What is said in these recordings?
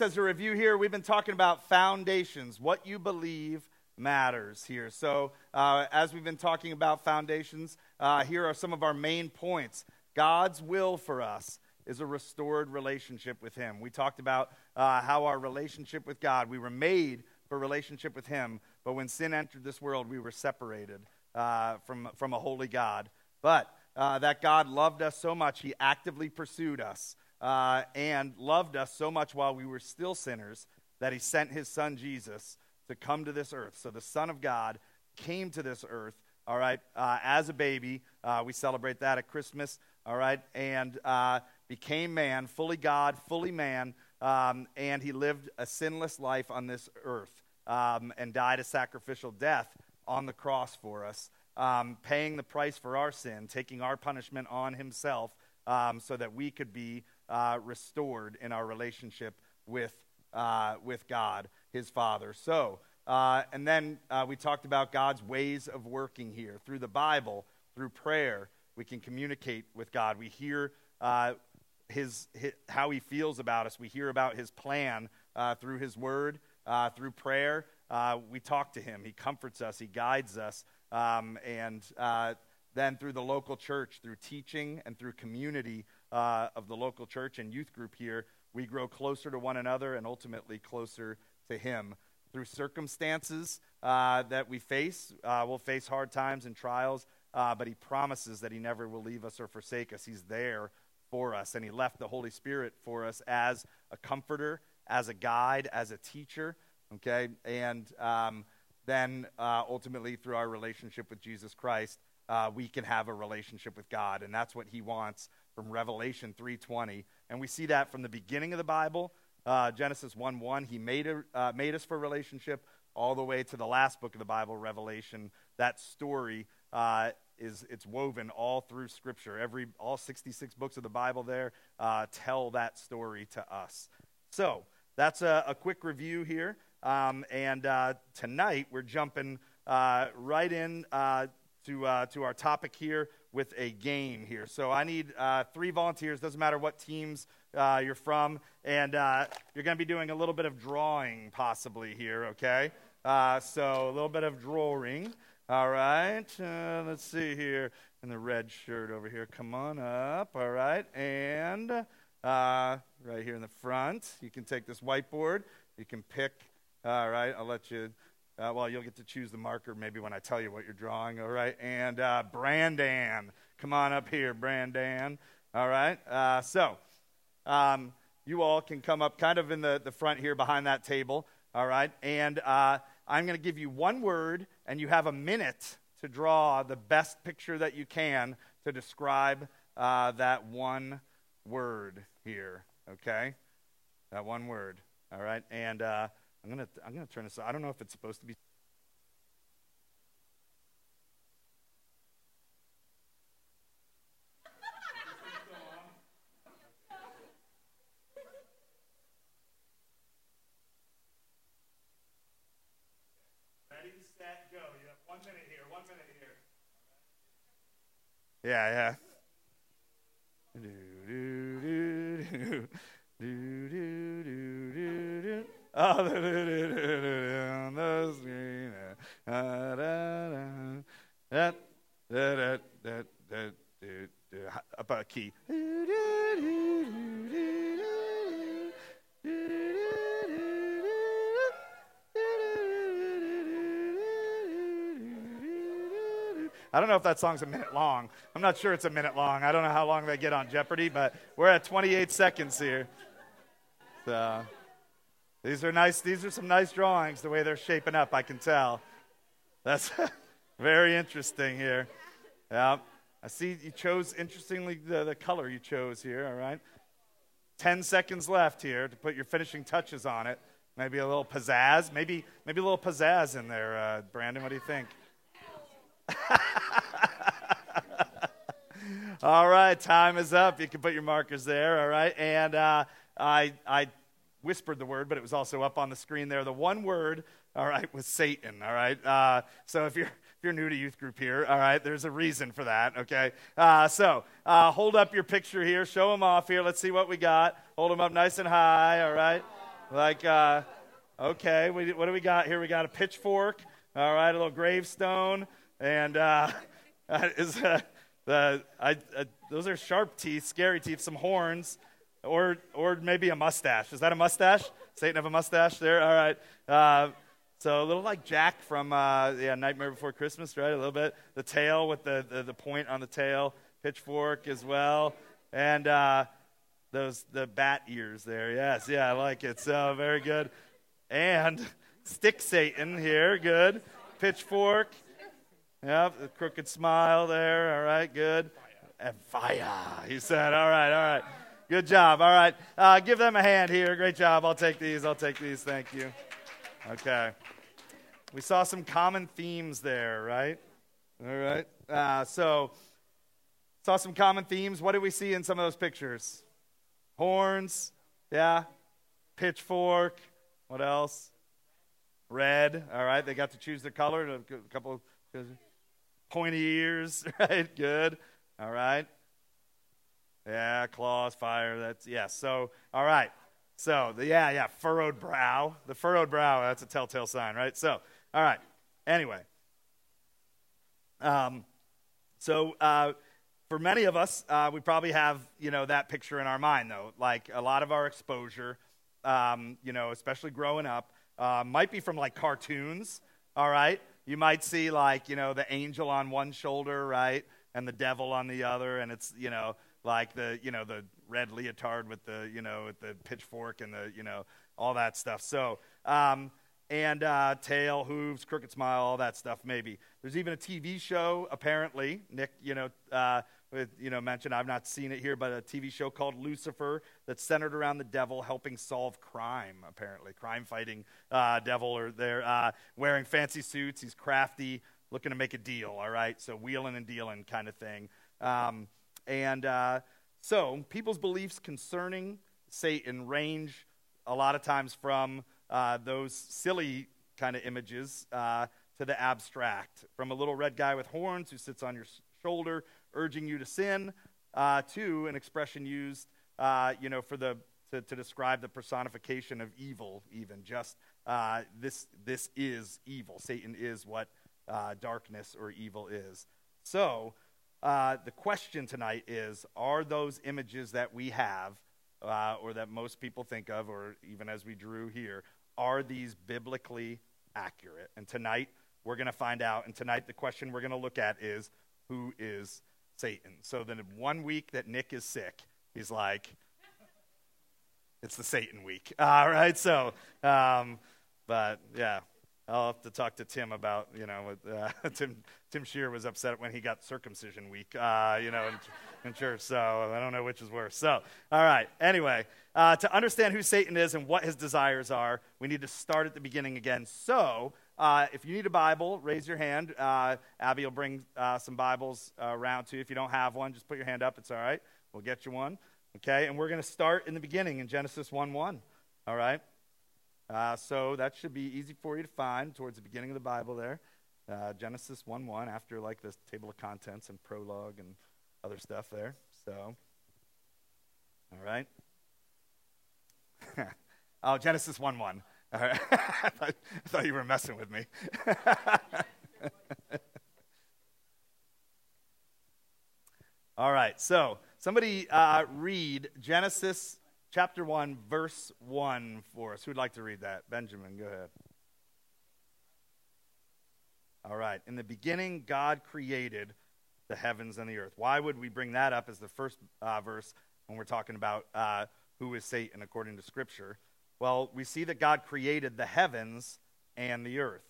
As a review here, we've been talking about foundations, what you believe matters here. So, uh, as we've been talking about foundations, uh, here are some of our main points. God's will for us is a restored relationship with Him. We talked about uh, how our relationship with God, we were made for relationship with Him, but when sin entered this world, we were separated uh, from, from a holy God. But uh, that God loved us so much, He actively pursued us uh, and loved us so much while we were still sinners that he sent his son Jesus to come to this earth. So the Son of God came to this earth, all right, uh, as a baby. Uh, we celebrate that at Christmas, all right, and uh, became man, fully God, fully man, um, and he lived a sinless life on this earth um, and died a sacrificial death on the cross for us, um, paying the price for our sin, taking our punishment on himself um, so that we could be uh, restored in our relationship with, uh, with God, his Father. So, uh, and then uh, we talked about God's ways of working here. Through the Bible, through prayer, we can communicate with God. We hear uh, his, his, how he feels about us. We hear about his plan uh, through his word, through prayer. we talk to him. He comforts us, he guides us. Um, and then through the local church, through teaching and through community, uh, of the local church and youth group here, we grow closer to one another and ultimately closer to Him. Through circumstances uh, that we face, uh, we'll face hard times and trials, uh, but He promises that He never will leave us or forsake us. He's there for us, and He left the Holy Spirit for us as a comforter, as a guide, as a teacher, okay? And um, then uh, ultimately, through our relationship with Jesus Christ, uh, we can have a relationship with God, and that's what He wants from Revelation 3:20, and we see that from the beginning of the Bible, uh, Genesis 1:1. He made, a, uh, made us for relationship all the way to the last book of the Bible, Revelation. That story uh, is it's woven all through Scripture. Every all 66 books of the Bible there uh, tell that story to us. So that's a, a quick review here, um, and uh, tonight we're jumping uh, right in to to our topic here with a game here. So I need uh, three volunteers, doesn't matter what teams uh, you're from, and uh, you're going to be doing a little bit of drawing possibly here, okay? Uh, so a little bit of drawing. All right, uh, let's see here. In the red shirt over here, come on up. All right, and uh, right here in the front, you can take this whiteboard. You can pick. All right, I'll let you uh, well, you'll get to choose the marker maybe when I tell you what you're drawing, all right? And uh, Brandan, come on up here, Brandan, all right? Uh, so, um, you all can come up kind of in the, the front here behind that table, all right? And uh, I'm going to give you one word, and you have a minute to draw the best picture that you can to describe uh, that one word here, okay? That one word, all right? And uh, I'm gonna I'm gonna turn this. I don't know if it's supposed to be. Ready, set, go. You have one minute here. One minute here. Yeah, yeah. Up a key. I don't know if that song's a minute long. I'm not sure it's a minute long. I don't know how long they get on Jeopardy, but we're at 28 seconds here. So. These are nice. These are some nice drawings. The way they're shaping up, I can tell. That's very interesting here. Yeah, I see you chose interestingly the, the color you chose here. All right, ten seconds left here to put your finishing touches on it. Maybe a little pizzazz. Maybe maybe a little pizzazz in there, uh, Brandon. What do you think? all right, time is up. You can put your markers there. All right, and uh, I I whispered the word, but it was also up on the screen there. The one word, all right, was Satan, all right? Uh, so if you're, if you're new to youth group here, all right, there's a reason for that, okay? Uh, so uh, hold up your picture here, show them off here. Let's see what we got. Hold them up nice and high, all right? Like, uh, okay, we, what do we got here? We got a pitchfork. All right, a little gravestone, and uh, is uh, the I, uh, those are sharp teeth, scary teeth, some horns, or or maybe a mustache. Is that a mustache? Satan have a mustache there. All right. Uh, so a little like Jack from uh, yeah Nightmare Before Christmas, right? A little bit. The tail with the, the, the point on the tail, pitchfork as well, and uh, those the bat ears there. Yes, yeah, I like it. So very good. And stick Satan here, good. Pitchfork. Yep, the crooked smile there. All right, good. And fire, he said. All right, all right. Good job. All right. Uh, give them a hand here. Great job. I'll take these. I'll take these. Thank you. Okay. We saw some common themes there, right? All right. Uh, so, saw some common themes. What did we see in some of those pictures? Horns. Yeah. Pitchfork. What else? Red. All right. They got to choose their color. A couple pointy ears. Right. Good. All right. Yeah. Claws. Fire. That's. Yeah. So all right. So the, yeah, yeah. Furrowed brow. The furrowed brow. That's a telltale sign, right? So all right. Anyway. Um. So. Uh, for many of us, uh, we probably have you know that picture in our mind, though. Like a lot of our exposure, um, you know, especially growing up, uh, might be from like cartoons. All right, you might see like you know the angel on one shoulder, right, and the devil on the other, and it's you know like the you know the red leotard with the you know with the pitchfork and the you know all that stuff. So. Um, and uh, tail, hooves, crooked smile, all that stuff. Maybe there's even a TV show. Apparently, Nick, you know, uh, you know, mentioned. I've not seen it here, but a TV show called Lucifer that's centered around the devil helping solve crime. Apparently, crime fighting uh, devil, or they're uh, wearing fancy suits. He's crafty, looking to make a deal. All right, so wheeling and dealing kind of thing. Um, and uh, so, people's beliefs concerning Satan range a lot of times from uh, those silly kind of images uh, to the abstract, from a little red guy with horns who sits on your shoulder urging you to sin, uh, to an expression used, uh, you know, for the to, to, describe the personification of evil. Even just uh, this this is evil. Satan is what darkness or evil is. So uh, the question tonight is: Are those images that we have, uh, or that most people think of, or even as we drew here, are these biblically accurate? And tonight we're going to find out. And tonight the question we're going to look at is: Who is Satan. So then, one week that Nick is sick, he's like, it's the Satan week. All right, so, um, but yeah, I'll have to talk to Tim about, you know, uh, Tim, Tim Shear was upset when he got circumcision week, uh, you know, in, in, church, so I don't know which is worse. So, all right, anyway, uh, to understand who Satan is and what his desires are, we need to start at the beginning again. So, uh, if you need a Bible, raise your hand. Uh, Abby will bring uh, some Bibles around to you. If you don't have one, just put your hand up. It's all right. We'll get you one. Okay, and we're going to start in the beginning in Genesis 1 1. All right? Uh, so that should be easy for you to find towards the beginning of the Bible there. Uh, Genesis 1 1, after like this table of contents and prologue and other stuff there. So, all right. oh, Genesis 1 1. All right. I, thought, I thought you were messing with me. All right, so somebody uh, read Genesis chapter 1, verse 1 for us. Who'd like to read that? Benjamin, go ahead. All right, in the beginning, God created the heavens and the earth. Why would we bring that up as the first uh, verse when we're talking about uh, who is Satan according to Scripture? Well, we see that God created the heavens and the earth.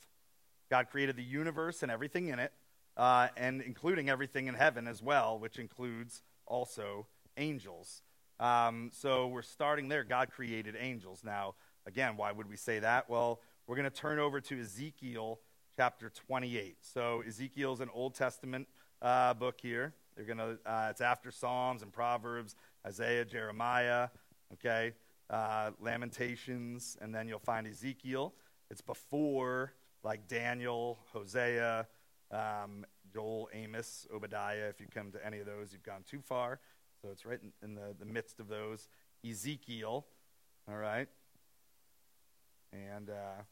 God created the universe and everything in it, uh, and including everything in heaven as well, which includes also angels. Um, so we're starting there. God created angels. Now, again, why would we say that? Well, we're going to turn over to Ezekiel chapter 28. So Ezekiel's an Old Testament uh, book here. They're going to. Uh, it's after Psalms and Proverbs, Isaiah, Jeremiah. Okay, uh, Lamentations, and then you'll find Ezekiel. It's before like Daniel, Hosea, um, Joel, Amos, Obadiah. If you come to any of those, you've gone too far. So it's right in, in the, the midst of those. Ezekiel, all right? And uh,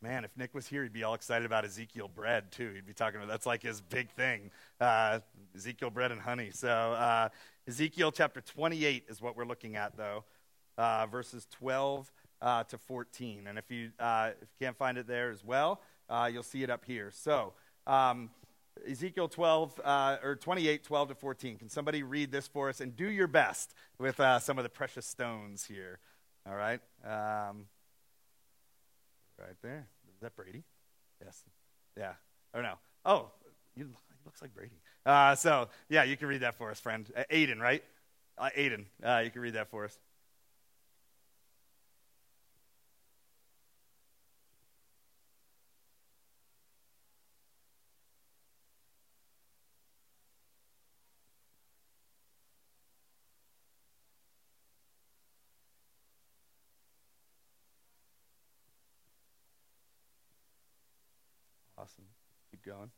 man, if Nick was here, he'd be all excited about Ezekiel bread too. He'd be talking about that's like his big thing, uh, Ezekiel bread and honey. So uh, Ezekiel chapter 28 is what we're looking at, though, uh, verses 12 uh, to 14. And if you uh, if you can't find it there as well, you'll see it up here. So. Um, Ezekiel 12 uh, or 28, 12 to 14. Can somebody read this for us and do your best with uh, some of the precious stones here? All right. Um, right there. Is that Brady? Yes. Yeah. Or no? Oh, you, looks like Brady. Uh, so, yeah, you can read that for us, friend. Uh, Aiden, right? Uh, Aiden, uh, you can read that for us. Awesome. Keep going.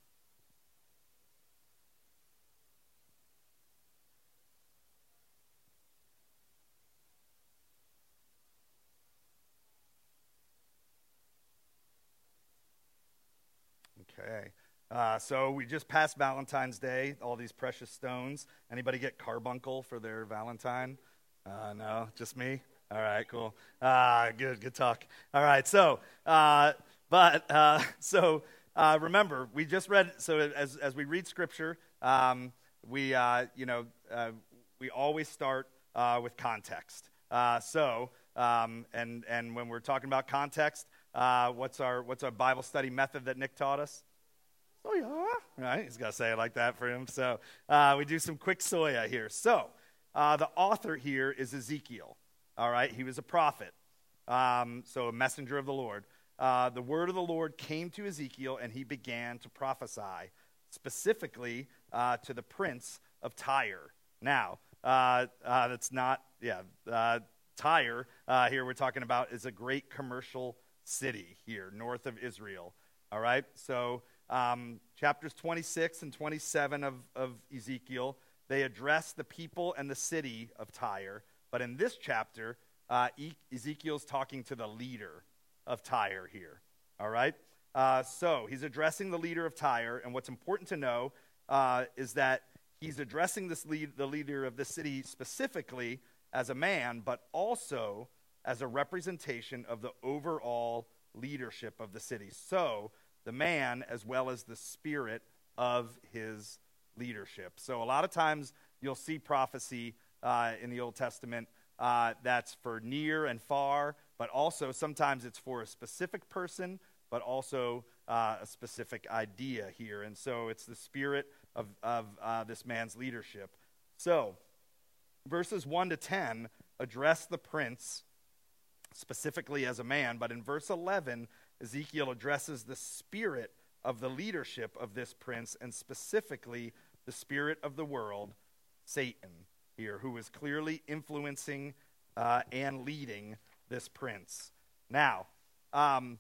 Okay. Uh, so we just passed Valentine's Day. All these precious stones. Anybody get carbuncle for their Valentine? Uh, no, just me. All right, cool. Uh, good, good talk. All right, so, uh, but uh, so uh, remember, we just read, so as, as we read scripture, um, we, you know, we always start with context. So, um, and, and when we're talking about context, what's, our, what's our Bible study method that Nick taught us? Soya, right? He's got to say it like that for him. So we do some quick soya here. So the author here is Ezekiel, all right? He was a prophet, um, so a messenger of the Lord uh, the word of the Lord came to Ezekiel, and he began to prophesy, specifically uh, to the prince of Tyre. Now, uh, uh that's not, yeah, uh, Tyre, uh, here we're talking about, is a great commercial city here, north of Israel. All right? So, um, chapters 26 and 27 of, of Ezekiel, they address the people and the city of Tyre. But in this chapter, Ezekiel's talking to the leader of Tyre here. All right? Uh, so he's addressing the leader of Tyre, and what's important to know uh, is that he's addressing this lead, the leader of the city specifically as a man, but also as a representation of the overall leadership of the city. So the man as well as the spirit of his leadership. So a lot of times you'll see prophecy uh, in the Old Testament uh, that's for near and far but also sometimes it's for a specific person, but also uh, a specific idea here. And so it's the spirit of, of uh, this man's leadership. So, verses 1 to 10 address the prince specifically as a man, but in verse 11, Ezekiel addresses the spirit of the leadership of this prince, and specifically the spirit of the world, Satan, here, who is clearly influencing uh, and leading this prince. Now, um,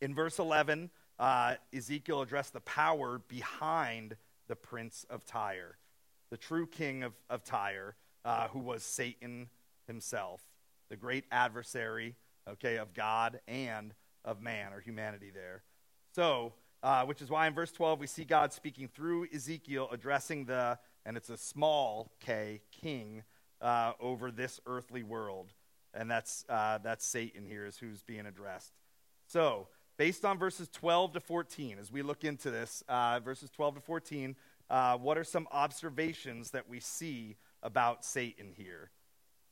in verse 11, uh, Ezekiel addressed the power behind the prince of Tyre, the true king of, of Tyre, uh, who was Satan himself, the great adversary, okay, of God and of man or humanity there. So, uh, which is why in verse 12 we see God speaking through Ezekiel addressing the, and it's a small k, king uh, over this earthly world and that's, uh, that's Satan here, is who's being addressed. So, based on verses 12 to 14, as we look into this, uh, verses 12 to 14, uh, what are some observations that we see about Satan here?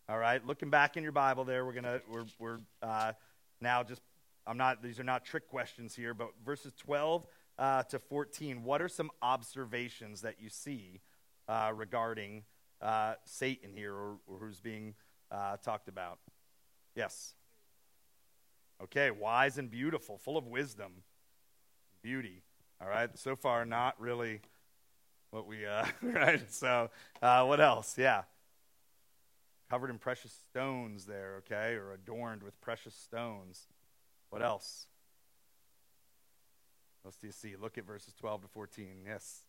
All right, looking back in your Bible there, we're gonna we're we're uh, now just I'm not these are not trick questions here, but verses 12 uh, to 14, what are some observations that you see uh, regarding uh, Satan here, or, or who's being uh, talked about. Yes. Okay, wise and beautiful, full of wisdom, beauty. All right, so far, not really what we, uh, right? So, uh, what else? Yeah. Covered in precious stones there, okay, or adorned with precious stones. What else? What else do you see? Look at verses 12 to 14. Yes.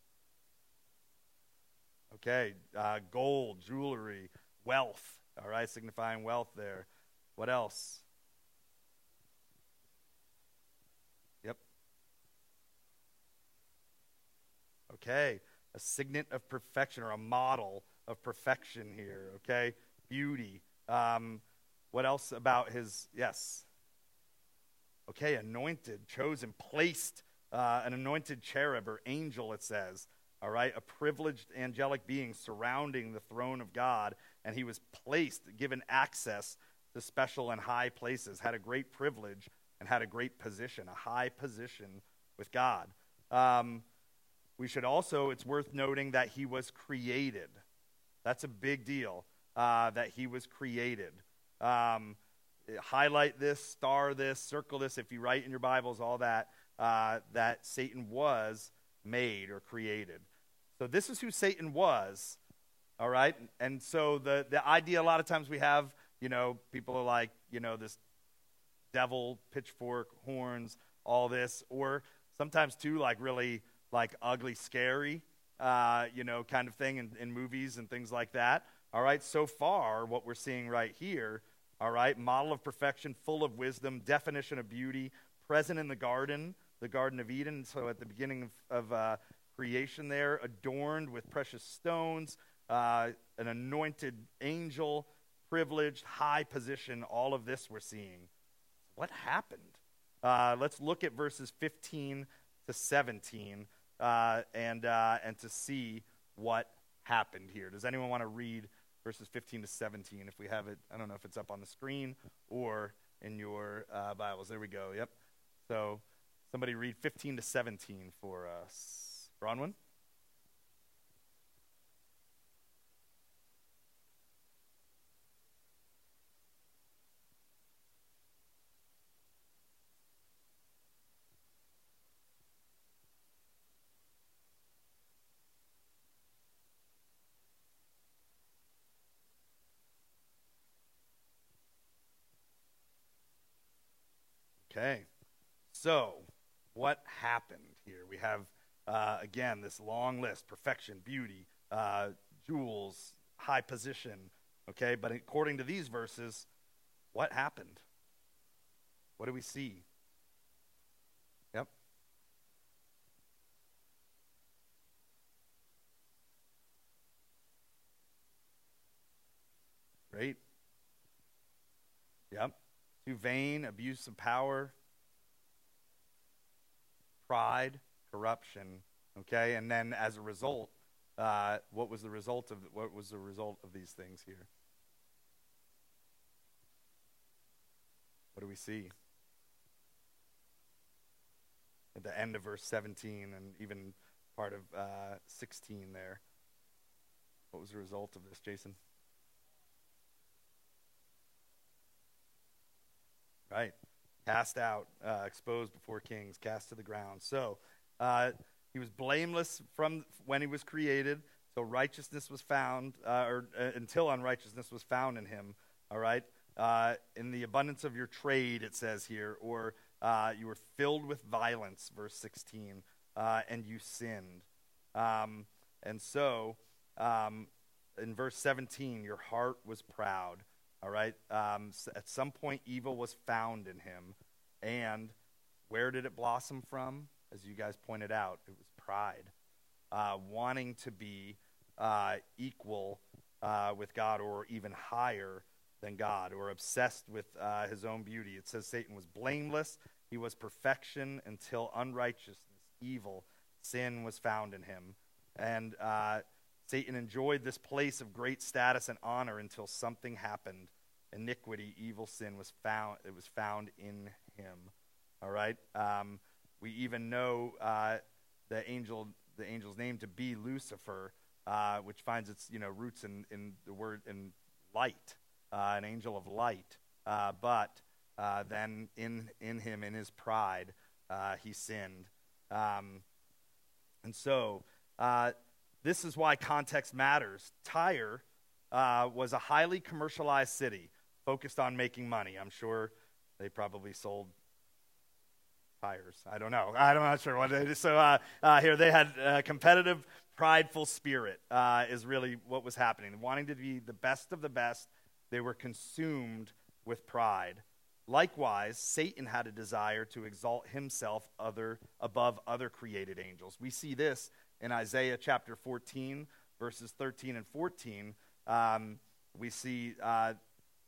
Okay, uh, gold, jewelry, wealth, all right, signifying wealth there. What else? Yep. Okay. A signet of perfection or a model of perfection here. Okay. Beauty. Um, what else about his? Yes. Okay. Anointed, chosen, placed, uh, an anointed cherub or angel, it says. All right. A privileged angelic being surrounding the throne of God. And he was placed, given access to special and high places, had a great privilege and had a great position, a high position with God. Um, we should also, it's worth noting that he was created. That's a big deal, uh, that he was created. Um, highlight this, star this, circle this if you write in your Bibles, all that, uh, that Satan was made or created. So this is who Satan was, all right? And so the, the idea a lot of times we have you know, people are like, you know, this devil, pitchfork, horns, all this, or sometimes too, like really like ugly, scary, uh, you know, kind of thing in, in movies and things like that. All right, so far, what we're seeing right here, all right, model of perfection, full of wisdom, definition of beauty, present in the garden, the Garden of Eden. So at the beginning of, of uh, creation, there, adorned with precious stones, uh, an anointed angel, privileged, high position, all of this we're seeing. What happened? Uh, let's look at verses 15 to 17 uh, and, uh, and to see what happened here. Does anyone want to read verses 15 to 17 if we have it? I don't know if it's up on the screen or in your uh, Bibles. There we go. Yep. So somebody read 15 to 17 for us. Bronwyn? Okay. So, what happened here? We have, uh, again, this long list perfection, beauty, uh, jewels, high position. Okay, but according to these verses, what happened? What do we see? Yep. Great. Yep to vain, abuse of power, pride, corruption. Okay, and then as a result, uh, what was the result of what was the result of these things here? What do we see? At the end of verse 17 and even part of uh, 16 there. What was the result of this, Jason? Right? Cast out, uh, exposed before kings, cast to the ground. So uh, he was blameless from when he was created. So righteousness was found, uh, or uh, until unrighteousness was found in him. All right. Uh, in the abundance of your trade, it says here, or uh, you were filled with violence, verse 16, and you sinned. Um, and so, um, in verse 17, your heart was proud. All right. Um, at some point, evil was found in him. And where did it blossom from? As you guys pointed out, it was pride, uh, wanting to be uh, equal uh, with God or even higher than God or obsessed with uh, his own beauty. It says Satan was blameless, he was perfection until unrighteousness, evil, sin was found in him. And uh, Satan enjoyed this place of great status and honor until something happened. Iniquity, evil sin was found. It was found in him. All right. Um, we even know uh, the angel, the angel's name to be Lucifer, uh, which finds its you know roots in, in the word in light, uh, an angel of light. Uh, but uh, then in in him, in his pride, uh, he sinned. Um, and so this is why context matters. Tyre uh, was a highly commercialized city focused on making money. I'm sure they probably sold tires. I don't know. I'm not sure what. So uh, uh, here they had a competitive, prideful spirit uh, is really what was happening. Wanting to be the best of the best, they were consumed with pride. Likewise, Satan had a desire to exalt himself other, above other created angels. We see this in Isaiah chapter 14, verses 13 and 14. Um, we see uh,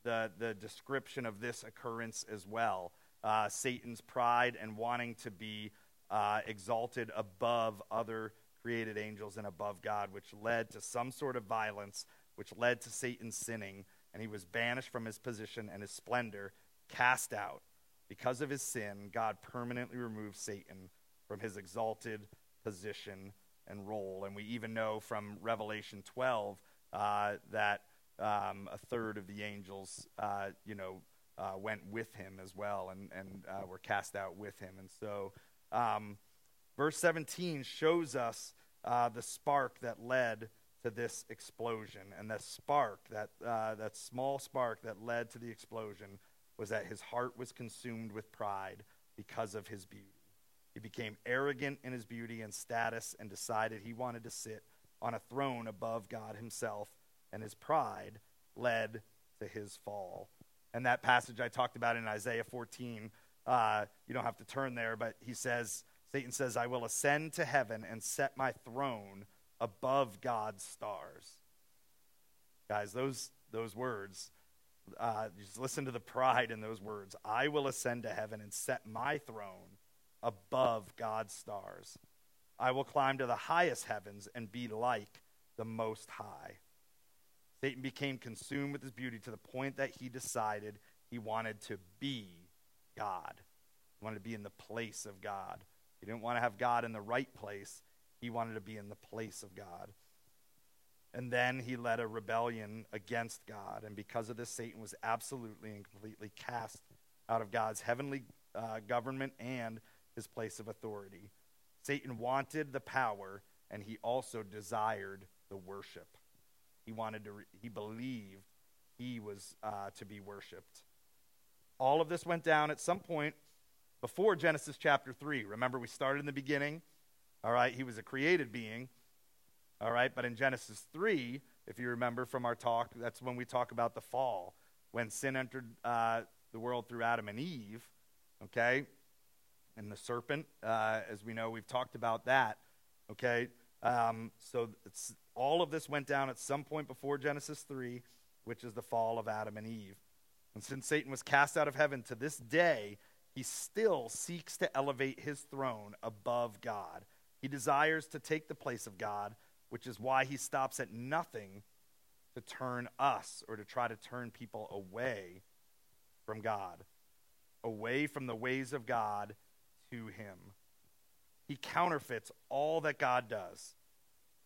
the, the description of this occurrence as well. Uh, Satan's pride and wanting to be uh, exalted above other created angels and above God, which led to some sort of violence, which led to Satan sinning, and he was banished from his position and his splendor, cast out. Because of his sin, God permanently removed Satan from his exalted position and role. And we even know from Revelation 12 uh, that um, a third of the angels, uh, you know, uh, went with him as well and, and uh, were cast out with him. And so, um, verse 17 shows us uh, the spark that led to this explosion. And that spark, that, uh, that small spark that led to the explosion, was that his heart was consumed with pride because of his beauty. He became arrogant in his beauty and status and decided he wanted to sit on a throne above God himself and his pride led to his fall. And that passage I talked about in Isaiah 14, uh, you don't have to turn there, but he says, Satan says, I will ascend to heaven and set my throne above God's stars. Guys, those, those words, uh, just listen to the pride in those words. I will ascend to heaven and set my throne above God's stars. I will climb to the highest heavens and be like the Most High. Satan became consumed with his beauty to the point that he decided he wanted to be God. He wanted to be in the place of God. He didn't want to have God in the right place, he wanted to be in the place of God. And then he led a rebellion against God. And because of this, Satan was absolutely and completely cast out of God's heavenly uh, government and his place of authority. Satan wanted the power, and he also desired the worship. He wanted to, re- he believed he was uh, to be worshiped. All of this went down at some point before Genesis chapter 3. Remember, we started in the beginning. All right, he was a created being. All right, but in Genesis 3, if you remember from our talk, that's when we talk about the fall, when sin entered uh, the world through Adam and Eve. Okay, and the serpent, uh, as we know, we've talked about that. Okay, um, so all of this went down at some point before Genesis 3, which is the fall of Adam and Eve. And since Satan was cast out of heaven to this day, he still seeks to elevate his throne above God. He desires to take the place of God, which is why he stops at nothing to turn us or to try to turn people away from God, away from the ways of God to him. He counterfeits all that God does,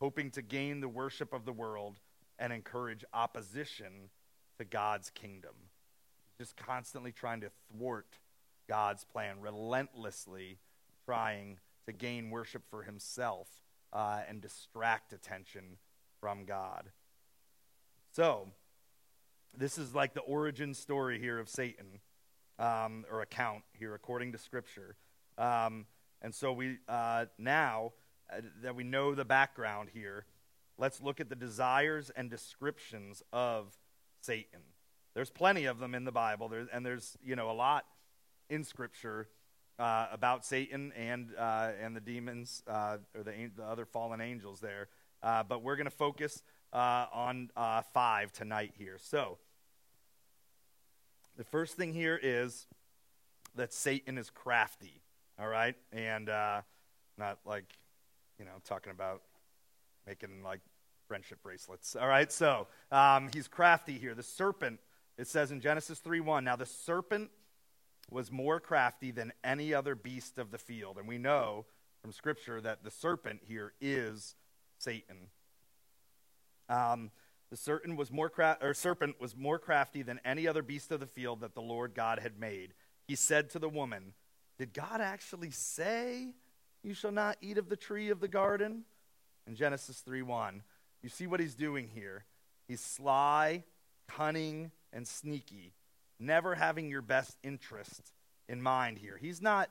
hoping to gain the worship of the world and encourage opposition to God's kingdom. Just constantly trying to thwart God's plan, relentlessly trying to gain worship for himself uh, and distract attention from God. So, this is like the origin story here of Satan, um, or account here, according to Scripture. Um, and so we uh, now uh, that we know the background here, let's look at the desires and descriptions of Satan. There's plenty of them in the Bible, there, and there's you know a lot in Scripture uh, about Satan and uh, and the demons uh, or the, the, other fallen angels there. But we're going to focus on five tonight here. So the first thing here is that Satan is crafty. All right, and uh, not like you know talking about making like friendship bracelets. All right, so um, he's crafty here. The serpent, it says in Genesis 3 1, now the serpent was more crafty than any other beast of the field. And we know from Scripture that the serpent here is Satan. Um, the serpent was more cra- or serpent was more crafty than any other beast of the field that the Lord God had made. He said to the woman, did God actually say, You shall not eat of the tree of the garden? In Genesis 3 1. You see what he's doing here. He's sly, cunning, and sneaky, never having your best interest in mind here. He's not,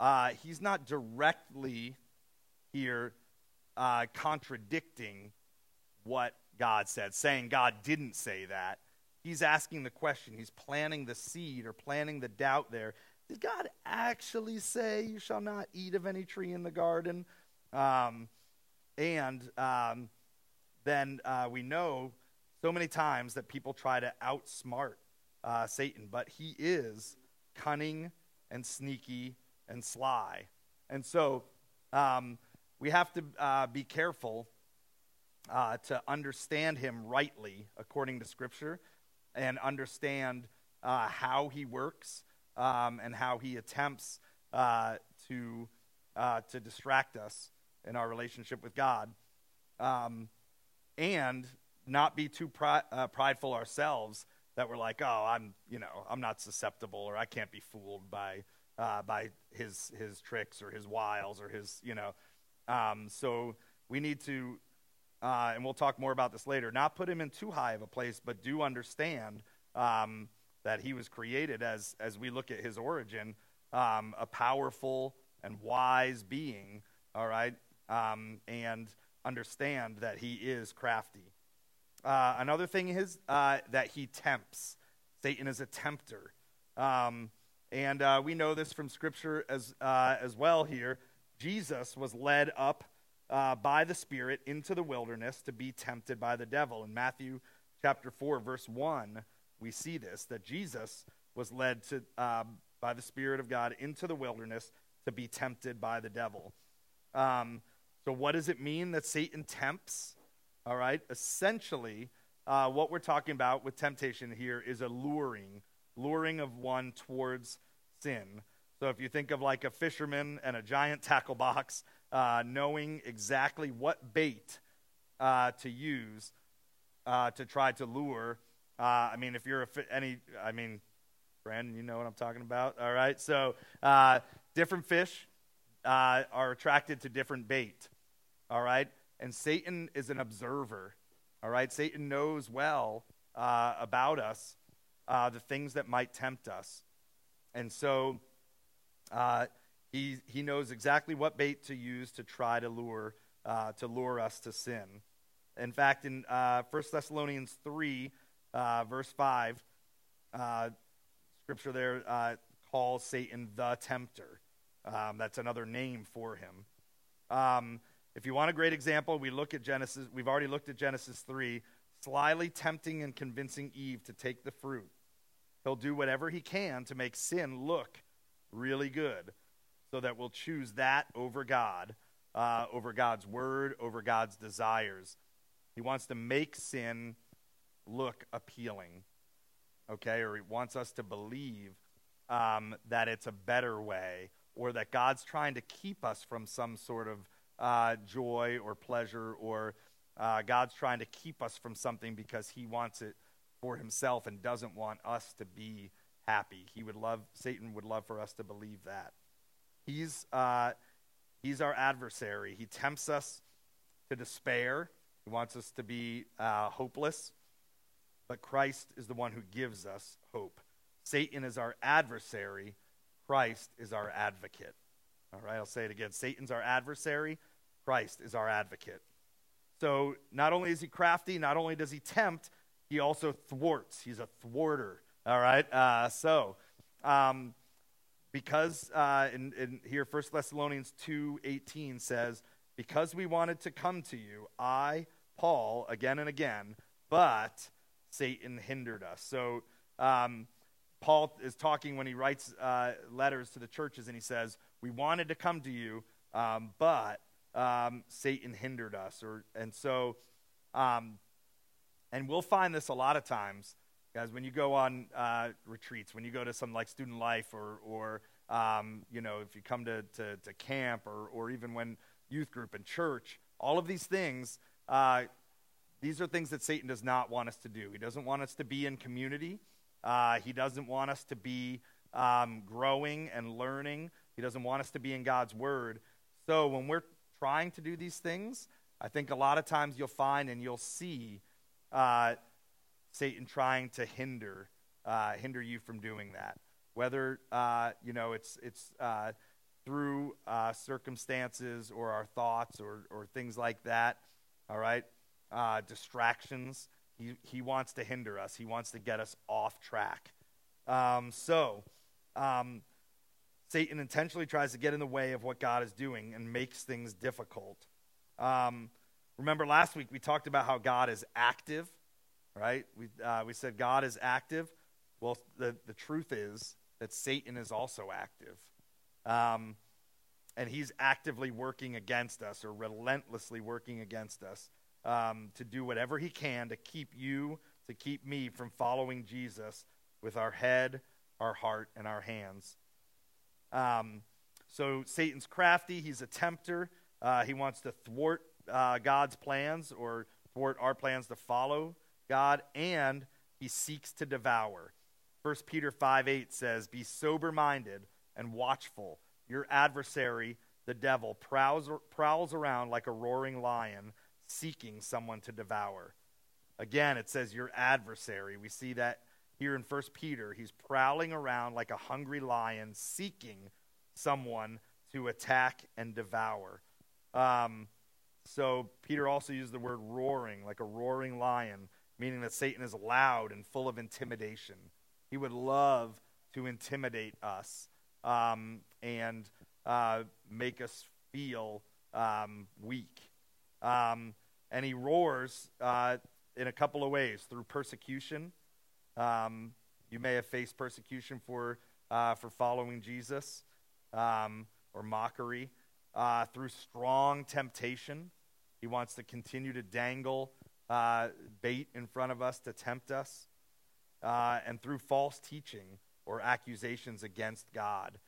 uh, he's not directly here uh, contradicting what God said, saying God didn't say that. he's asking the question, he's planting the seed or planting the doubt there. Did God actually say, You shall not eat of any tree in the garden? Um, and um, then uh, we know so many times that people try to outsmart uh, Satan, but he is cunning and sneaky and sly. And so um, we have to uh, be careful uh, to understand him rightly according to Scripture and understand uh, how he works um, and how he attempts uh, to, uh, to distract us in our relationship with God. Um, and not be too pri- uh, prideful ourselves that we're like, oh, I'm, you know, I'm not susceptible or I can't be fooled by, uh, by his, his tricks or his wiles or his, you know. Um, so we need to uh, and we'll talk more about this later, not put him in too high of a place, but do understand um, that he was created as, as we look at his origin, um, a powerful and wise being, all right, um, and understand that he is crafty. Uh, another thing is uh, that he tempts. Satan is a tempter. Um, and uh, we know this from Scripture as, uh, as well here. Jesus was led up uh, by the Spirit into the wilderness to be tempted by the devil. In Matthew chapter 4, verse 1, we see this that Jesus was led to, uh, by the Spirit of God into the wilderness to be tempted by the devil. Um, so, what does it mean that Satan tempts? All right, essentially, uh, what we're talking about with temptation here is a luring, luring of one towards sin. So, if you think of like a fisherman and a giant tackle box, uh, knowing exactly what bait uh, to use uh, to try to lure. Uh, I mean, if you're a any, I mean, Brandon, you know what I'm talking about. All right, so uh, different fish uh, are attracted to different bait. All right, and Satan is an observer. All right, Satan knows well about us the things that might tempt us, and so. He, he knows exactly what bait to use to try to lure, uh, to lure us to sin. In fact, in uh, 1 Thessalonians 3, uh, verse 5, uh, scripture there uh, calls Satan the tempter. Um, that's another name for him. Um, if you want a great example, we look at Genesis. We've already looked at Genesis 3, slyly tempting and convincing Eve to take the fruit. He'll do whatever he can to make sin look really good so that we'll choose that over God, uh, over God's word, over God's desires. He wants to make sin look appealing, okay? Or he wants us to believe um, that it's a better way, or that God's trying to keep us from some sort of uh, joy or pleasure, or uh, God's trying to keep us from something because he wants it for himself and doesn't want us to be happy. He would love, Satan would love for us to believe that. He's, uh, he's our adversary. He tempts us to despair, he wants us to be uh, hopeless. But Christ is the one who gives us hope. Satan is our adversary, Christ is our advocate. All right, I'll say it again. Satan's our adversary, Christ is our advocate. So not only is he crafty, not only does he tempt, he also thwarts. He's a thwarter. All right, uh, so um, because uh, in, in here 1 thessalonians 2.18 says because we wanted to come to you i paul again and again but satan hindered us. So um, paul is talking when he writes uh, letters to the churches and he says we wanted to come to you um, but um, satan hindered us. Or and so um, and we'll find this a lot of times Guys, when you go on uh, retreats, when you go to some like student life or, or um, you know, if you come to, to, to, camp or, or even when youth group and church, all of these things, uh, these are things that Satan does not want us to do. He doesn't want us to be in community. Uh, he doesn't want us to be um, growing and learning. He doesn't want us to be in God's Word. So when we're trying to do these things, I think a lot of times you'll find and you'll see uh, Satan trying to hinder uh, hinder you from doing that. Whether uh, you know it's it's uh, through uh, circumstances or our thoughts or or things like that. All right, uh, distractions. He, he wants to hinder us, he wants to get us off track. Um, so, um, Satan intentionally tries to get in the way of what God is doing and makes things difficult. Um, remember last week we talked about how God is active, right? We, uh, we said God is active. Well, the, the truth is that Satan is also active. Um, and he's actively working against us or relentlessly working against us um, to do whatever he can to keep you, to keep me from following Jesus with our head, our heart, and our hands. Um, so Satan's crafty, he's a tempter. Uh, he wants to thwart uh, God's plans or thwart our plans to follow God, and he seeks to devour. 1 Peter 5 8 says, Be sober minded and watchful your adversary, the devil, prowls, prowls around like a roaring lion, seeking someone to devour. Again, it says your adversary. We see that here in 1 Peter. He's prowling around like a hungry lion, seeking someone to attack and devour. Um, so Peter also used the word roaring, like a roaring lion, meaning that Satan is loud and full of intimidation. He would love to intimidate us um, and uh, make us feel um, weak. Um, and he roars uh, in a couple of ways through persecution. Um, you may have faced persecution for, uh, for following Jesus um, or mockery. Uh, through strong temptation, he wants to continue to dangle uh, bait in front of us to tempt us. Uh, and through false teaching or accusations against God.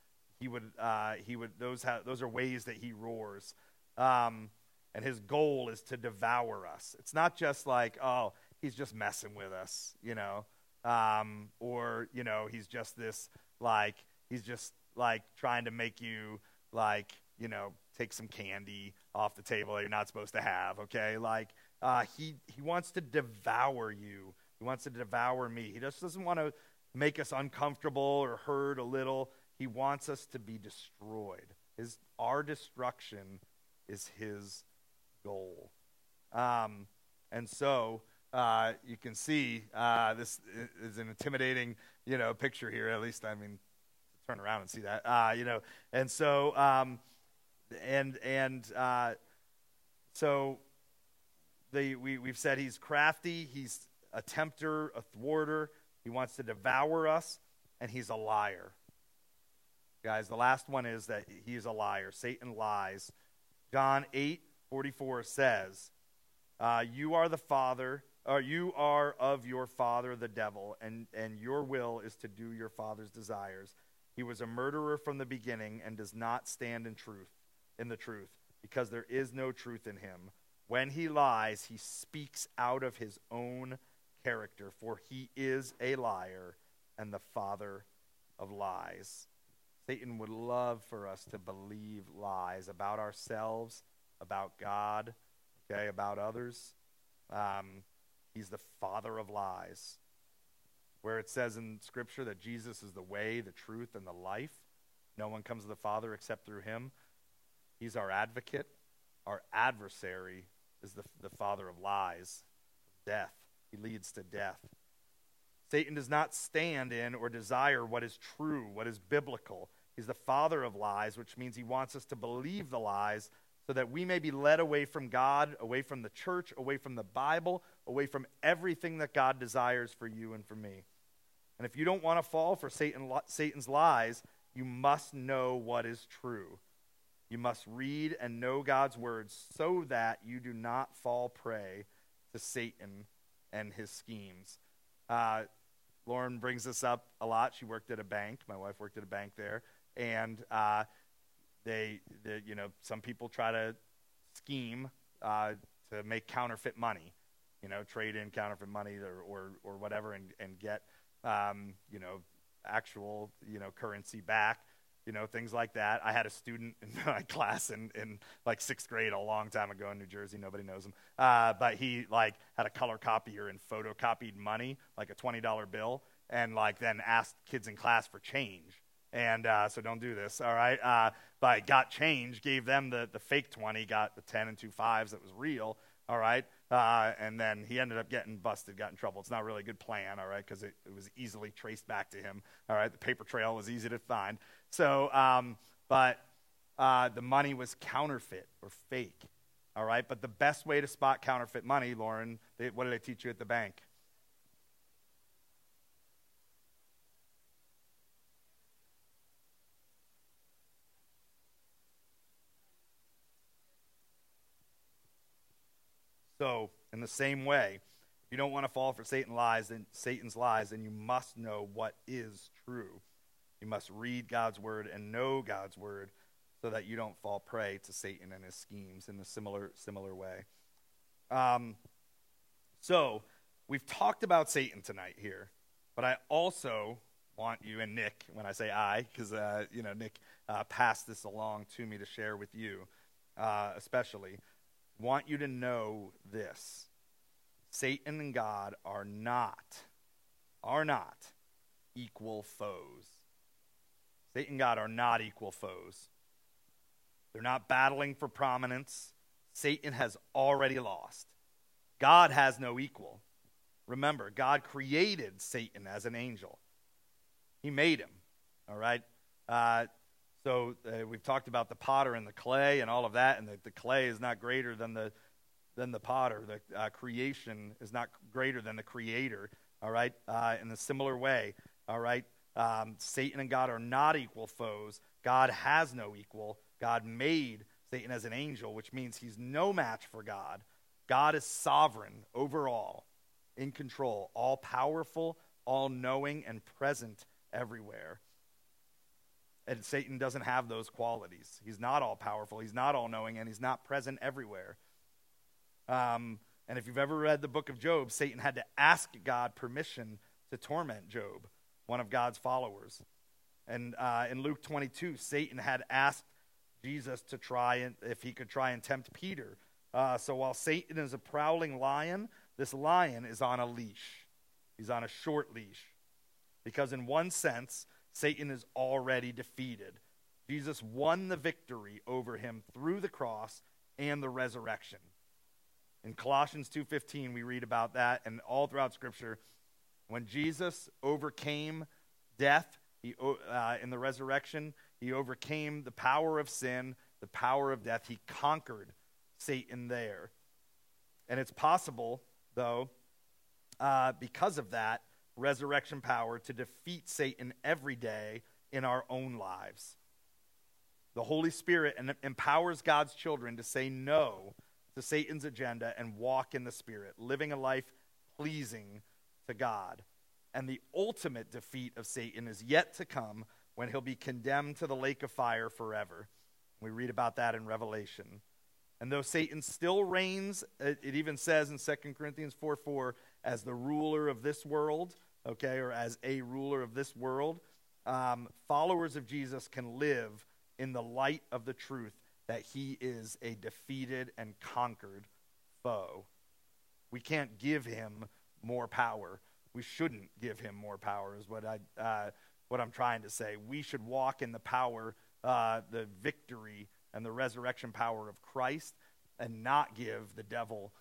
He would, uh, he would, those, ha- those are ways that he roars. Um, and his goal is to devour us. It's not just like, oh, he's just messing with us, you know, um, or, you know, he's just this, like, he's just like trying to make you, like, you know, take some candy off the table that you're not supposed to have, okay? Like, uh, he, he wants to devour you. He wants to devour me. He just doesn't want to make us uncomfortable or hurt a little. He wants us to be destroyed. His, our destruction is his goal. Um, and so uh, you can see uh, this is an intimidating, you know, picture here. At least, I mean, turn around and see that, uh, you know. And so, um, and and uh, so the, we, we've said he's crafty. He's a tempter, a thwarter. He wants to devour us, and he's a liar. Guys, the last one is that he's a liar. Satan lies. John 8 44 says, uh, You are the father, or you are of your father, the devil, and, and your will is to do your father's desires. He was a murderer from the beginning and does not stand in truth, in the truth, because there is no truth in him. When he lies, he speaks out of his own character, for he is a liar and the father of lies. Satan would love for us to believe lies about ourselves, about God, okay, about others. Um, he's the father of lies. Where it says in Scripture that Jesus is the way, the truth, and the life, no one comes to the Father except through him. He's our advocate. Our adversary is the, the father of lies, death. He leads to death. Satan does not stand in or desire what is true, what is biblical. He's the father of lies, which means he wants us to believe the lies so that we may be led away from God, away from the church, away from the Bible, away from everything that God desires for you and for me. And if you don't want to fall for Satan, Satan's lies, you must know what is true. You must read and know God's words so that you do not fall prey to Satan and his schemes. Uh, Lauren brings this up a lot. She worked at a bank. My wife worked at a bank there, and uh, they, they, you know, some people try to scheme uh, to make counterfeit money, you know, trade in counterfeit money or or, or whatever, and and get, um, you know, actual you know currency back you know, things like that. I had a student in my class in, in like sixth grade a long time ago in New Jersey. Nobody knows him. Uh, but he like had a color copier and photocopied money, like a $20 bill, and like then asked kids in class for change. And uh, so don't do this, all right? Uh, but got change, gave them the, the fake 20, got the 10 and two fives that was real, all right? Uh, and then he ended up getting busted, got in trouble. It's not really a good plan, all right, because it, it, was easily traced back to him. All right, the paper trail was easy to find. So, um, but uh, the money was counterfeit or fake. All right, but the best way to spot counterfeit money, Lauren, they, what did they teach you at the bank? So, in the same way, if you don't want to fall for Satan lies, then Satan's lies, then you must know what is true. You must read God's word and know God's word so that you don't fall prey to Satan and his schemes in a similar similar way. Um, so we've talked about Satan tonight here, but I also want you and Nick, when I say I, because uh, you know Nick uh, passed this along to me to share with you, uh, especially, want you to know this: Satan and God are not, are not equal foes. Satan and God are not equal foes. They're not battling for prominence. Satan has already lost. God has no equal. Remember, God created Satan as an angel, He made him. All right? Uh, so uh, we've talked about the potter and the clay and all of that, and the, the clay is not greater than the, than the potter. The uh, creation is not greater than the creator. All right? Uh, in a similar way, all right? Um, Satan and God are not equal foes. God has no equal. God made Satan as an angel, which means he's no match for God. God is sovereign over all, in control, all powerful, all knowing, and present everywhere. And Satan doesn't have those qualities. He's not all powerful, he's not all knowing, and he's not present everywhere. Um, and if you've ever read the book of Job, Satan had to ask God permission to torment Job, one of God's followers. And uh, in Luke 22, Satan had asked Jesus to try and if he could try and tempt Peter. Uh, so while Satan is a prowling lion, this lion is on a leash. He's on a short leash. Because in one sense, Satan is already defeated. Jesus won the victory over him through the cross and the resurrection. In Colossians 2:15 we read about that and all throughout scripture when Jesus overcame death he, uh, in the resurrection, he overcame the power of sin, the power of death. He conquered Satan there. And it's possible, though, uh, because of that resurrection power, to defeat Satan every day in our own lives. The Holy Spirit empowers God's children to say no to Satan's agenda and walk in the Spirit, living a life pleasing to God. And the ultimate defeat of Satan is yet to come when he'll be condemned to the lake of fire forever. We read about that in Revelation. And though Satan still reigns, it, even says in 2 Corinthians 4 4, as the ruler of this world, okay, or as a ruler of this world, um, followers of Jesus can live in the light of the truth that he is a defeated and conquered foe. We can't give him more power. We shouldn't give him more power, is what I uh, what I'm trying to say. We should walk in the power, uh, the victory, and the resurrection power of Christ and not give the devil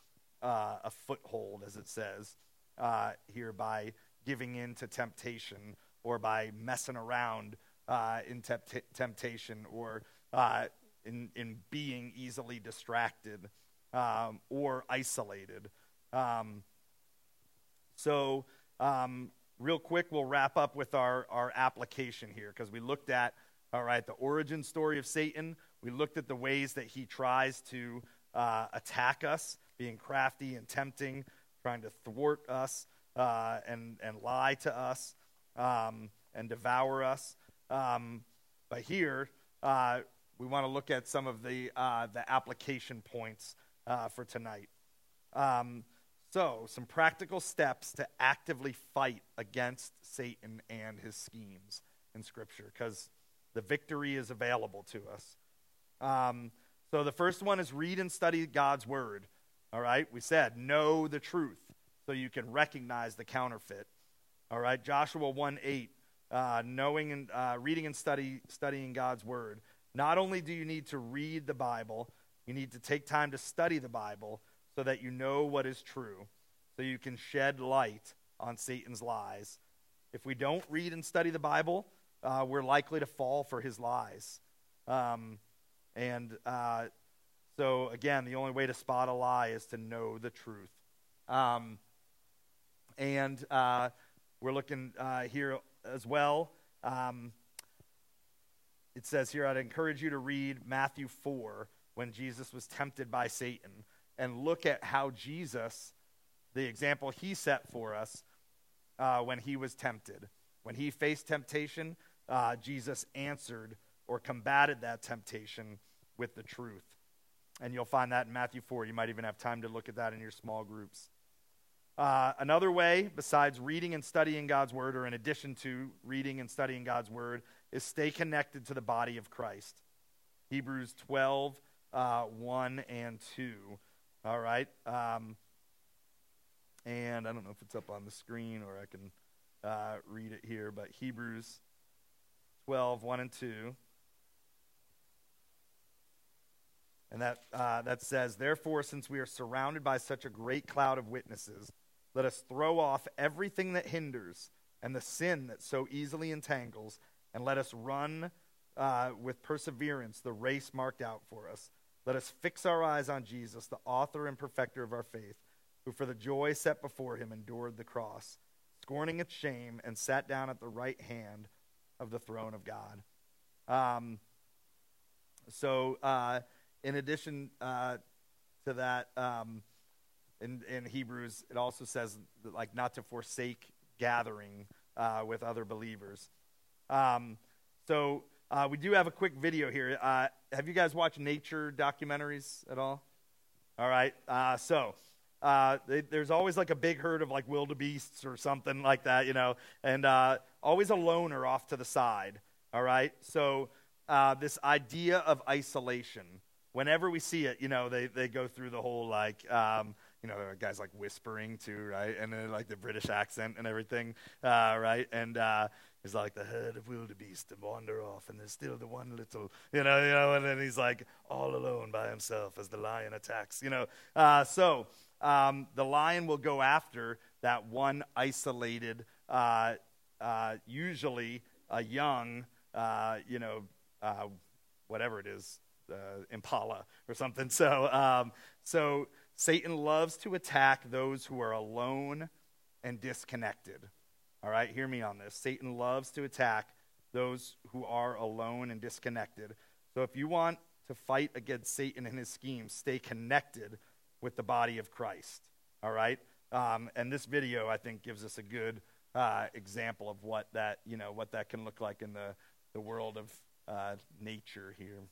uh, a foothold, as it says uh, here, by giving in to temptation or by messing around uh, in tempt- temptation or uh, in, in being easily distracted um, or isolated. Um, so, um, real quick, we'll wrap up with our, our application here because we looked at, all right, the origin story of Satan. We looked at the ways that he tries to uh, attack us, being crafty and tempting, trying to thwart us uh, and, and lie to us um, and devour us. Um, but here, uh, we want to look at some of the, uh, the application points uh, for tonight. Um, so, some practical steps to actively fight against Satan and his schemes in Scripture, because the victory is available to us. Um, so, the first one is read and study God's Word. All right, we said know the truth so you can recognize the counterfeit. All right, Joshua 1 8, uh, knowing and uh, reading and study, studying God's Word. Not only do you need to read the Bible, you need to take time to study the Bible so that you know what is true, so you can shed light on Satan's lies. If we don't read and study the Bible, uh, we're likely to fall for his lies. Um, and uh, so, again, the only way to spot a lie is to know the truth. Um, and uh, we're looking uh, here as well. Um, it says here, I'd encourage you to read Matthew 4 when Jesus was tempted by Satan and look at how Jesus, the example he set for us uh, when he was tempted. When he faced temptation, uh, Jesus answered or combated that temptation with the truth. And you'll find that in Matthew 4. You might even have time to look at that in your small groups. Uh, another way, besides reading and studying God's Word, or in addition to reading and studying God's Word, is stay connected to the body of Christ. Hebrews 12, uh, 1 and 2. All right. Um, and I don't know if it's up on the screen or I can uh, read it here, but Hebrews 12, 1 and 2. And that, uh, that says, Therefore, since we are surrounded by such a great cloud of witnesses, let us throw off everything that hinders and the sin that so easily entangles, and let us run uh, with perseverance the race marked out for us. Let us fix our eyes on Jesus, the author and perfecter of our faith, who for the joy set before him endured the cross, scorning its shame, and sat down at the right hand of the throne of God. Um, so, uh, in addition uh, to that, um, in, in Hebrews, it also says like not to forsake gathering uh, with other believers. Um, so uh, we do have a quick video here. Uh, have you guys watched nature documentaries at all? All right. Uh, so uh, they, there's always like a big herd of like wildebeests or something like that, you know, and uh, always a loner off to the side. All right. So this idea of isolation whenever we see it, you know, they, they go through the whole like, um, you know, guys like whispering too, right? And then like the British accent and everything, uh, right? And uh, it's like the herd of wildebeest to wander off, and there's still the one little, you know, you know, and then he's like all alone by himself as the lion attacks, you know. Uh, so um, the lion will go after that one isolated, uh, uh, usually a young, uh, you know, whatever it is, impala or something. So, um, so Satan loves to attack those who are alone and disconnected. All right, hear me on this. Satan loves to attack those who are alone and disconnected. So if you want to fight against Satan and his schemes, stay connected with the body of Christ. All right? Um, and this video, I think, gives us a good uh, example of what that, you know, what that can look like in the, the world of uh, nature here.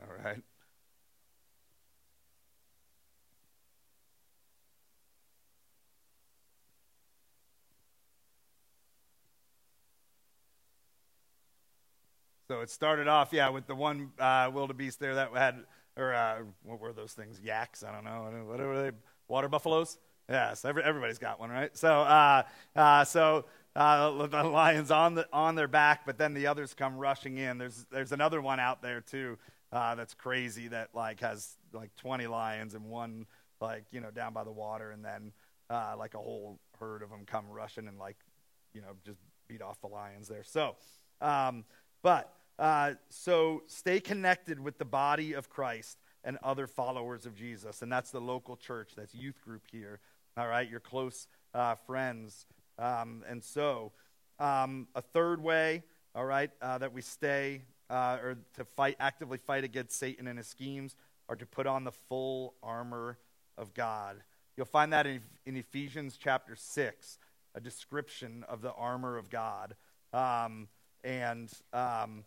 All right? So it started off, yeah, with the one uh, wildebeest there that had, or uh, what were those things? Yaks? I don't know. What were they? Water buffaloes? Yes, every, everybody's got one, right? So, uh, uh, so uh, the lions on the on their back, but then the others come rushing in. There's there's another one out there too uh, that's crazy that like has like 20 lions and one like you know down by the water and then like a whole herd of them come rushing and like you know just beat off the lions there so um, but uh, so stay connected with the body of christ and other followers of jesus. And that's the local church that's youth group here. All right your close uh, friends. Um, and so um, a third way all right uh, that we stay uh, or to fight actively fight against Satan and his schemes, are to put on the full armor of God. You'll find that in, in Ephesians chapter six, a description of the armor of God, um, and um,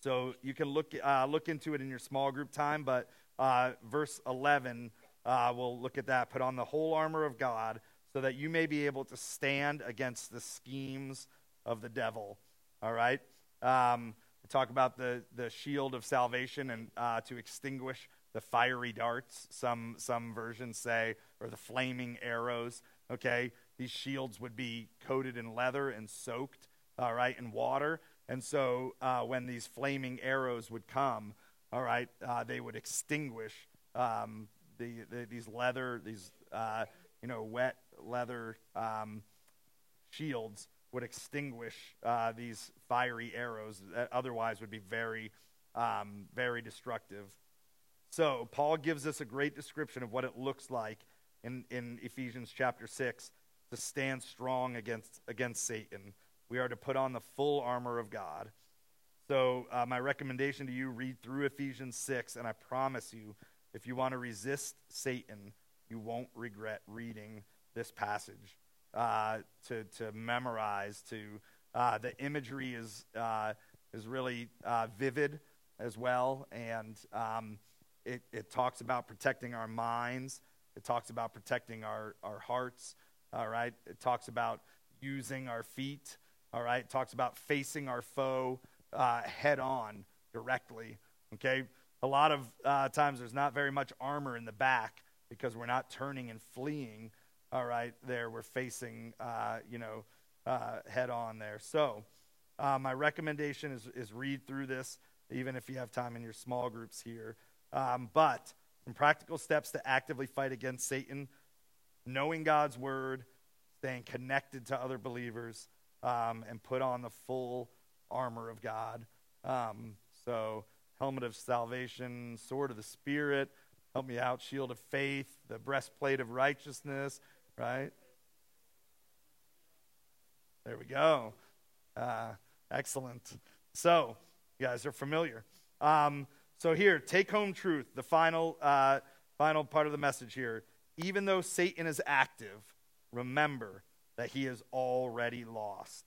so you can look uh, look into it in your small group time. But uh, verse eleven, uh, we'll look at that. Put on the whole armor of God, so that you may be able to stand against the schemes of the devil. All right. Um, talk about the, the shield of salvation and uh, to extinguish the fiery darts, some, some versions say, or the flaming arrows. Okay, these shields would be coated in leather and soaked, all right, in water And so uh, when these flaming arrows would come, all right, uh, they would extinguish um, the, the, these leather, these, uh, you know, wet leather um, shields would extinguish uh, these fiery arrows that otherwise would be very, um, very destructive. So, Paul gives us a great description of what it looks like in, in Ephesians chapter 6 to stand strong against, against Satan. We are to put on the full armor of God. So, uh, my recommendation to you read through Ephesians 6, and I promise you, if you want to resist Satan, you won't regret reading this passage. Uh, to, to memorize, to uh, the imagery is, uh, is really uh, vivid as well, and um, it, it talks about protecting our minds. It talks about protecting our, our hearts. All right. It talks about using our feet. All right. It talks about facing our foe uh, head on directly. Okay. A lot of uh, times there's not very much armor in the back because we're not turning and fleeing. All right. There we're facing, uh, you know, uh, head on there. So uh, my recommendation is, is read through this, even if you have time in your small groups here. Um, but some practical steps to actively fight against Satan knowing God's word, staying connected to other believers, um, and put on the full armor of God. Um, so, helmet of salvation, sword of the Spirit, help me out, shield of faith, the breastplate of righteousness, right? There we go. Uh, excellent. So, you guys are familiar. Um, so here, take home truth, the final, uh, final part of the message here. Even though Satan is active, remember that he is already lost.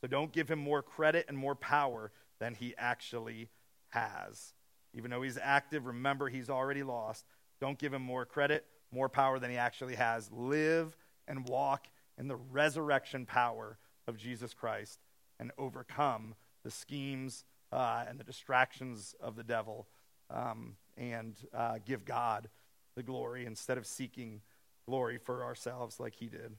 So don't give him more credit and more power than he actually has. Even though he's active, remember he's already lost. Don't give him more credit, more power than he actually has. Live and walk in the resurrection power of Jesus Christ and overcome the schemes uh, and the distractions of the devil um, and uh, give God the glory instead of seeking glory for ourselves like he did.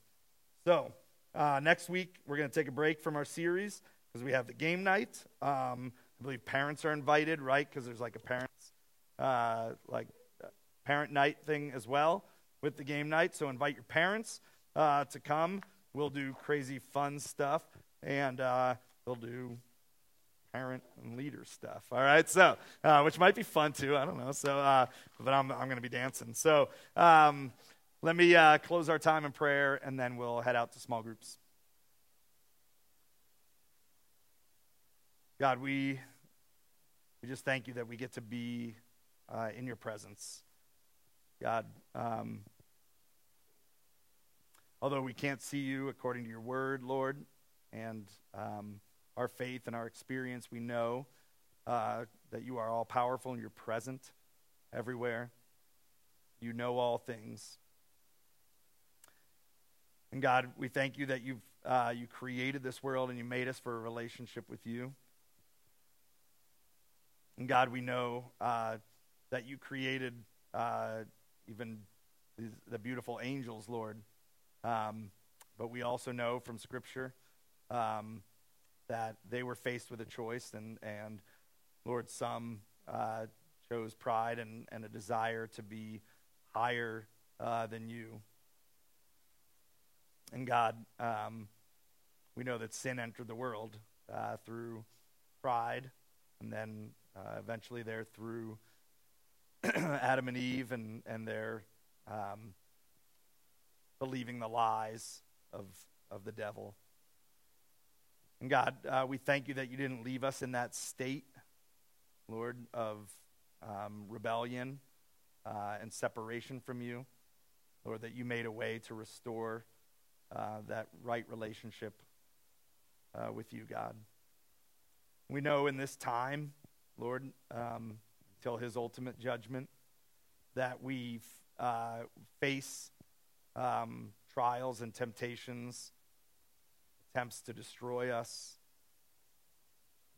So, uh, next week, we're going to take a break from our series because we have the game night. Um, I believe parents are invited, right? Because there's like a parents, uh, like uh, parent night thing as well with the game night. So invite your parents uh, to come. We'll do crazy fun stuff, and uh, they'll do parent and leader stuff. All right, so uh, which might be fun too. I don't know. So, uh, but I'm I'm going to be dancing. So um, let me uh, close our time in prayer, and then we'll head out to small groups. God, we we just thank you that we get to be uh, in your presence. God, um, although we can't see you according to your word, Lord, and um, our faith and our experience, we know uh, that you are all powerful and you're present everywhere. You know all things. And God, we thank you that you've uh, you created this world and you made us for a relationship with you. And God, we know uh, that you created uh, even the beautiful angels, Lord. Um, but we also know from Scripture um, that they were faced with a choice, and, and Lord, some uh, chose pride and, and a desire to be higher uh, than you. And God, um, we know that sin entered the world uh, through pride, and then uh, eventually there through Adam and Eve and, and their um, believing the lies of, of the devil. And God, uh, we thank you that you didn't leave us in that state, Lord, of um, rebellion uh, and separation from you. Lord, that you made a way to restore uh, that right relationship uh, with you, God. We know in this time, Lord, um, until his ultimate judgment, that we uh, face um, trials and temptations attempts to destroy us.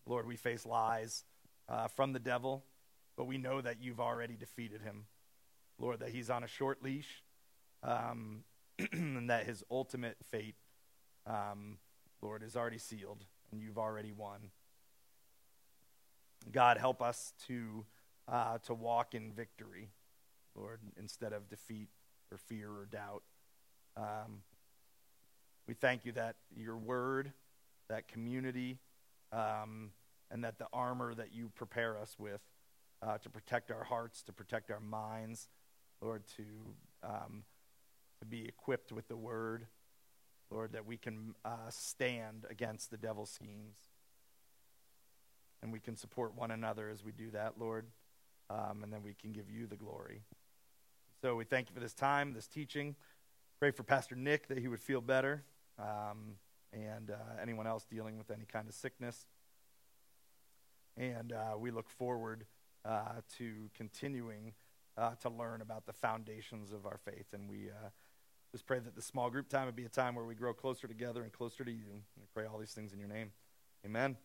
Lord, we face lies uh, from the devil, but we know that you've already defeated him. Lord, that he's on a short leash um, and that his ultimate fate, um, Lord, is already sealed and you've already won. God, help us to, uh, to walk in victory, Lord, instead of defeat or fear or doubt. Um, we thank you that your word, that community, um, and that the armor that you prepare us with uh, to protect our hearts, to protect our minds, Lord, to, um, to be equipped with the word, Lord, that we can uh, stand against the devil's schemes. And we can support one another as we do that, Lord, um, and then we can give you the glory. So we thank you for this time, this teaching. Pray for Pastor Nick that he would feel better, um, and uh, anyone else dealing with any kind of sickness. And uh, we look forward uh, to continuing uh, to learn about the foundations of our faith. And we uh, just pray that the small group time would be a time where we grow closer together and closer to you. We pray all these things in your name. Amen.